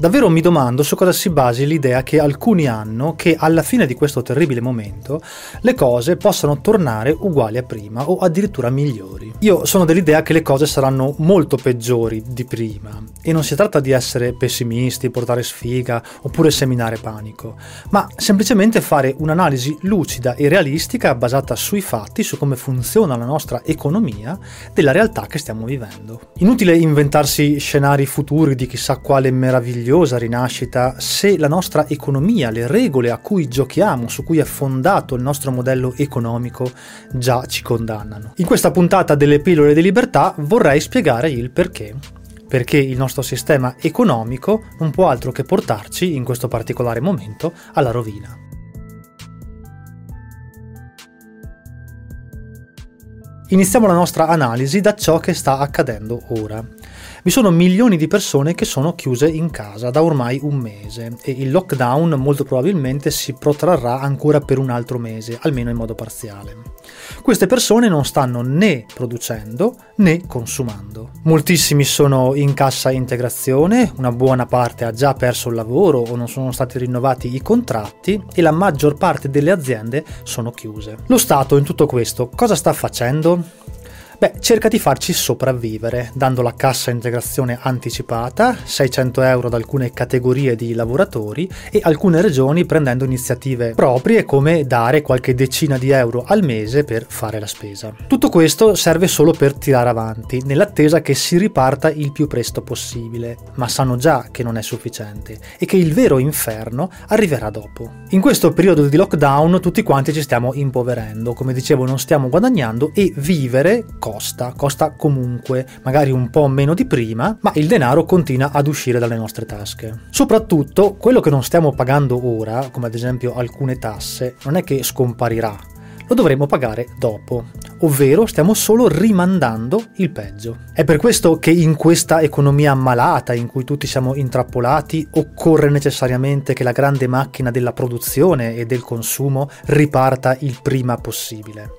Davvero mi domando su cosa si basi l'idea che alcuni hanno che alla fine di questo terribile momento le cose possano tornare uguali a prima o addirittura migliori. Io sono dell'idea che le cose saranno molto peggiori di prima e non si tratta di essere pessimisti, portare sfiga oppure seminare panico, ma semplicemente fare un'analisi lucida e realistica basata sui fatti, su come funziona la nostra economia, della realtà che stiamo vivendo. Inutile inventarsi scenari futuri di chissà quale meravigliosa rinascita se la nostra economia, le regole a cui giochiamo, su cui è fondato il nostro modello economico, già ci condannano. In questa puntata delle pillole di libertà vorrei spiegare il perché perché il nostro sistema economico non può altro che portarci, in questo particolare momento, alla rovina. Iniziamo la nostra analisi da ciò che sta accadendo ora vi sono milioni di persone che sono chiuse in casa da ormai un mese e il lockdown molto probabilmente si protrarrà ancora per un altro mese, almeno in modo parziale. Queste persone non stanno né producendo né consumando. Moltissimi sono in cassa integrazione, una buona parte ha già perso il lavoro o non sono stati rinnovati i contratti e la maggior parte delle aziende sono chiuse. Lo Stato in tutto questo cosa sta facendo? Beh, cerca di farci sopravvivere, dando la cassa integrazione anticipata, 600 euro ad alcune categorie di lavoratori e alcune regioni prendendo iniziative proprie come dare qualche decina di euro al mese per fare la spesa. Tutto questo serve solo per tirare avanti, nell'attesa che si riparta il più presto possibile, ma sanno già che non è sufficiente e che il vero inferno arriverà dopo. In questo periodo di lockdown tutti quanti ci stiamo impoverendo, come dicevo non stiamo guadagnando e vivere costa, costa comunque, magari un po' meno di prima, ma il denaro continua ad uscire dalle nostre tasche. Soprattutto quello che non stiamo pagando ora, come ad esempio alcune tasse, non è che scomparirà, lo dovremo pagare dopo, ovvero stiamo solo rimandando il peggio. È per questo che in questa economia malata in cui tutti siamo intrappolati occorre necessariamente che la grande macchina della produzione e del consumo riparta il prima possibile.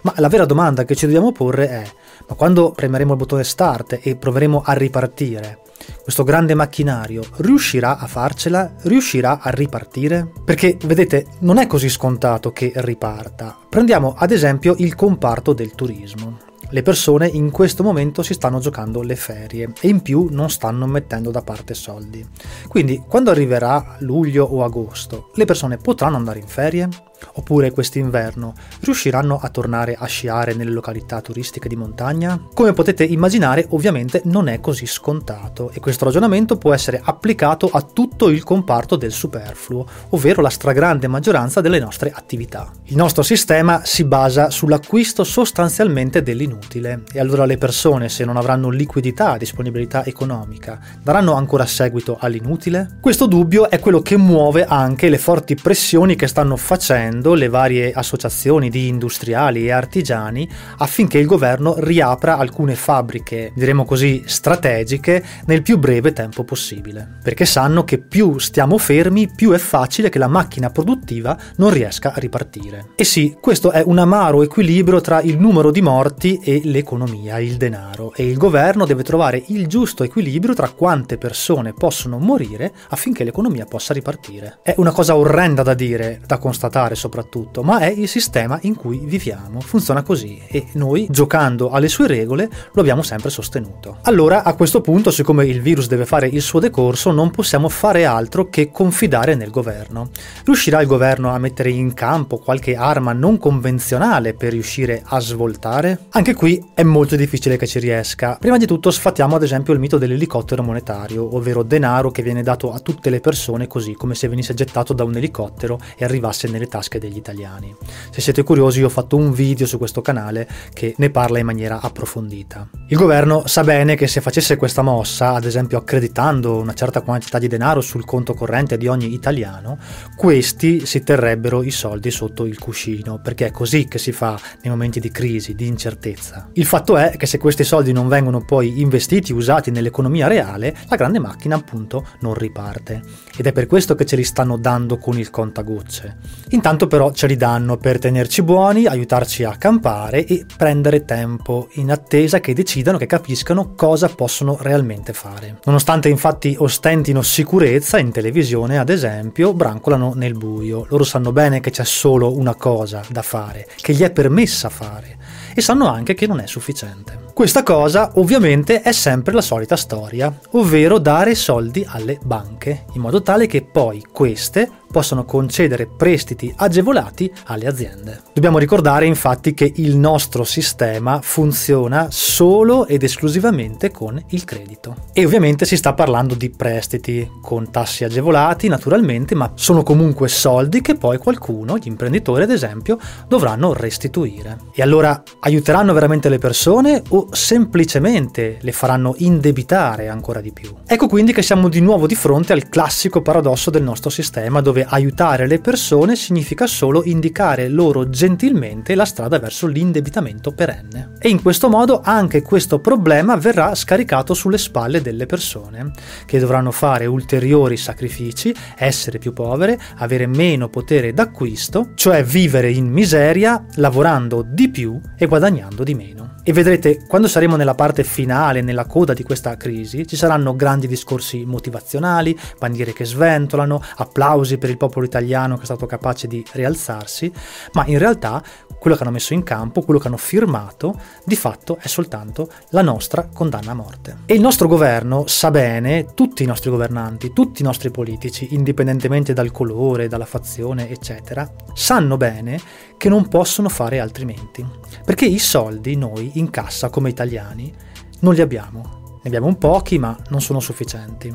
Ma la vera domanda che ci dobbiamo porre è, ma quando premeremo il bottone start e proveremo a ripartire, questo grande macchinario riuscirà a farcela? Riuscirà a ripartire? Perché, vedete, non è così scontato che riparta. Prendiamo ad esempio il comparto del turismo. Le persone in questo momento si stanno giocando le ferie e in più non stanno mettendo da parte soldi. Quindi quando arriverà luglio o agosto, le persone potranno andare in ferie? Oppure quest'inverno riusciranno a tornare a sciare nelle località turistiche di montagna? Come potete immaginare, ovviamente non è così scontato e questo ragionamento può essere applicato a tutto il comparto del superfluo, ovvero la stragrande maggioranza delle nostre attività. Il nostro sistema si basa sull'acquisto sostanzialmente dell'inutile e allora le persone, se non avranno liquidità, disponibilità economica, daranno ancora seguito all'inutile? Questo dubbio è quello che muove anche le forti pressioni che stanno facendo coinvolgendo le varie associazioni di industriali e artigiani affinché il governo riapra alcune fabbriche, diremo così, strategiche nel più breve tempo possibile, perché sanno che più stiamo fermi, più è facile che la macchina produttiva non riesca a ripartire. E sì, questo è un amaro equilibrio tra il numero di morti e l'economia, il denaro, e il governo deve trovare il giusto equilibrio tra quante persone possono morire affinché l'economia possa ripartire. È una cosa orrenda da dire, da constatare soprattutto, ma è il sistema in cui viviamo. Funziona così e noi, giocando alle sue regole, lo abbiamo sempre sostenuto. Allora, a questo punto, siccome il virus deve fare il suo decorso, non possiamo fare altro che confidare nel governo. Riuscirà il governo a mettere in campo qualche arma non convenzionale per riuscire a svoltare? Anche qui è molto difficile che ci riesca. Prima di tutto sfattiamo ad esempio il mito dell'elicottero monetario, ovvero denaro che viene dato a tutte le persone così come se venisse gettato da un elicottero e arrivasse nelle tasche tasche degli italiani. Se siete curiosi ho fatto un video su questo canale che ne parla in maniera approfondita. Il governo sa bene che se facesse questa mossa, ad esempio accreditando una certa quantità di denaro sul conto corrente di ogni italiano, questi si terrebbero i soldi sotto il cuscino, perché è così che si fa nei momenti di crisi, di incertezza. Il fatto è che se questi soldi non vengono poi investiti, usati nell'economia reale, la grande macchina appunto non riparte. Ed è per questo che ce li stanno dando con il contagocce. Intanto Intanto però ce li danno per tenerci buoni, aiutarci a campare e prendere tempo in attesa che decidano, che capiscano cosa possono realmente fare. Nonostante infatti ostentino sicurezza in televisione, ad esempio, brancolano nel buio. Loro sanno bene che c'è solo una cosa da fare, che gli è permessa fare e sanno anche che non è sufficiente. Questa cosa ovviamente è sempre la solita storia, ovvero dare soldi alle banche, in modo tale che poi queste possono concedere prestiti agevolati alle aziende. Dobbiamo ricordare infatti che il nostro sistema funziona solo ed esclusivamente con il credito. E ovviamente si sta parlando di prestiti con tassi agevolati naturalmente, ma sono comunque soldi che poi qualcuno, gli imprenditori ad esempio, dovranno restituire. E allora aiuteranno veramente le persone o semplicemente le faranno indebitare ancora di più? Ecco quindi che siamo di nuovo di fronte al classico paradosso del nostro sistema dove aiutare le persone significa solo indicare loro gentilmente la strada verso l'indebitamento perenne. E in questo modo anche questo problema verrà scaricato sulle spalle delle persone, che dovranno fare ulteriori sacrifici, essere più povere, avere meno potere d'acquisto, cioè vivere in miseria, lavorando di più e guadagnando di meno. E vedrete, quando saremo nella parte finale, nella coda di questa crisi, ci saranno grandi discorsi motivazionali, bandiere che sventolano, applausi per il popolo italiano che è stato capace di rialzarsi, ma in realtà quello che hanno messo in campo, quello che hanno firmato, di fatto è soltanto la nostra condanna a morte. E il nostro governo sa bene, tutti i nostri governanti, tutti i nostri politici, indipendentemente dal colore, dalla fazione, eccetera, sanno bene che non possono fare altrimenti. Perché i soldi noi in cassa come italiani non li abbiamo. Ne abbiamo pochi, ma non sono sufficienti.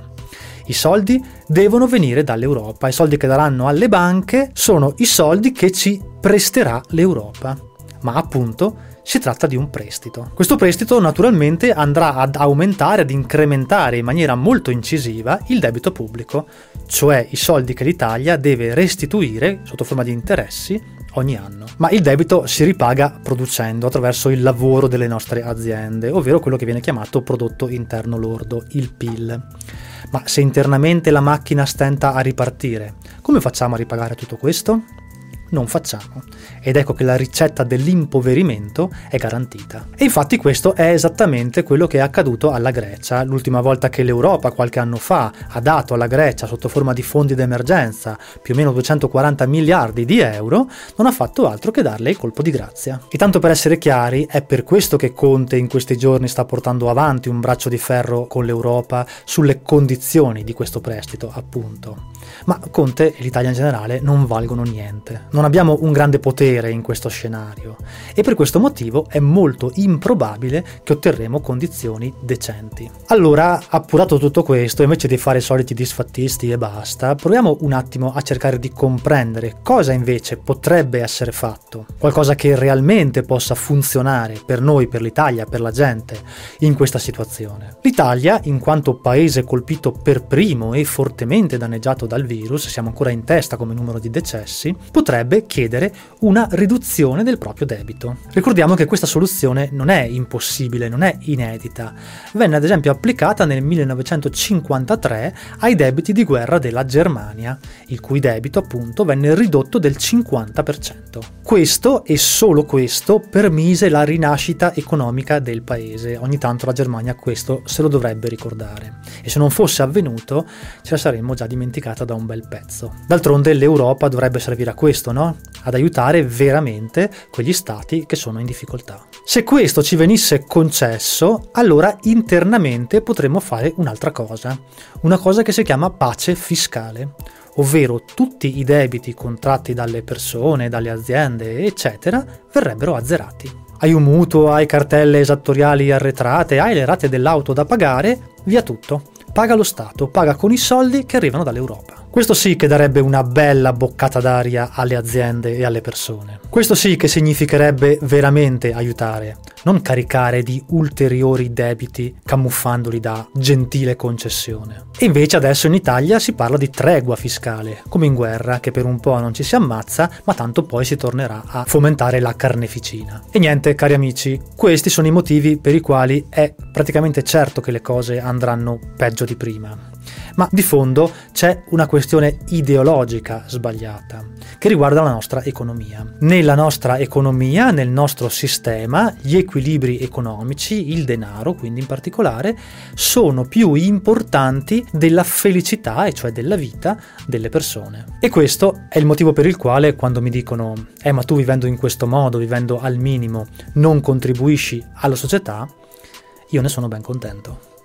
I soldi devono venire dall'Europa, i soldi che daranno alle banche sono i soldi che ci presterà l'Europa. Ma appunto si tratta di un prestito. Questo prestito naturalmente andrà ad aumentare, ad incrementare in maniera molto incisiva il debito pubblico, cioè i soldi che l'Italia deve restituire sotto forma di interessi ogni anno. Ma il debito si ripaga producendo attraverso il lavoro delle nostre aziende, ovvero quello che viene chiamato prodotto interno lordo, il PIL. Ma se internamente la macchina stenta a ripartire, come facciamo a ripagare tutto questo? Non facciamo. Ed ecco che la ricetta dell'impoverimento è garantita. E infatti questo è esattamente quello che è accaduto alla Grecia. L'ultima volta che l'Europa, qualche anno fa, ha dato alla Grecia sotto forma di fondi d'emergenza più o meno 240 miliardi di euro, non ha fatto altro che darle il colpo di grazia. E tanto per essere chiari, è per questo che Conte in questi giorni sta portando avanti un braccio di ferro con l'Europa sulle condizioni di questo prestito, appunto. Ma Conte e l'Italia in generale non valgono niente. Non abbiamo un grande potere in questo scenario e per questo motivo è molto improbabile che otterremo condizioni decenti. Allora, appurato tutto questo, invece di fare i soliti disfattisti e basta, proviamo un attimo a cercare di comprendere cosa invece potrebbe essere fatto, qualcosa che realmente possa funzionare per noi, per l'Italia, per la gente in questa situazione. L'Italia, in quanto paese colpito per primo e fortemente danneggiato dal virus, siamo ancora in testa come numero di decessi, potrebbe chiedere una riduzione del proprio debito. Ricordiamo che questa soluzione non è impossibile, non è inedita. Venne ad esempio applicata nel 1953 ai debiti di guerra della Germania, il cui debito appunto venne ridotto del 50%. Questo e solo questo permise la rinascita economica del paese. Ogni tanto la Germania questo se lo dovrebbe ricordare. E se non fosse avvenuto ce la saremmo già dimenticata da un bel pezzo. D'altronde l'Europa dovrebbe servire a questo, no? Ad aiutare veramente quegli stati che sono in difficoltà. Se questo ci venisse concesso, allora internamente potremmo fare un'altra cosa, una cosa che si chiama pace fiscale ovvero tutti i debiti contratti dalle persone, dalle aziende, eccetera, verrebbero azzerati. Hai un mutuo, hai cartelle esattoriali arretrate, hai le rate dell'auto da pagare, via tutto. Paga lo Stato, paga con i soldi che arrivano dall'Europa. Questo sì che darebbe una bella boccata d'aria alle aziende e alle persone. Questo sì che significherebbe veramente aiutare, non caricare di ulteriori debiti camuffandoli da gentile concessione. E invece adesso in Italia si parla di tregua fiscale, come in guerra, che per un po' non ci si ammazza, ma tanto poi si tornerà a fomentare la carneficina. E niente, cari amici, questi sono i motivi per i quali è praticamente certo che le cose andranno peggio di prima ma di fondo c'è una questione ideologica sbagliata che riguarda la nostra economia. Nella nostra economia, nel nostro sistema, gli equilibri economici, il denaro quindi in particolare, sono più importanti della felicità, e cioè della vita delle persone. E questo è il motivo per il quale quando mi dicono eh ma tu vivendo in questo modo, vivendo al minimo, non contribuisci alla società, io ne sono ben contento.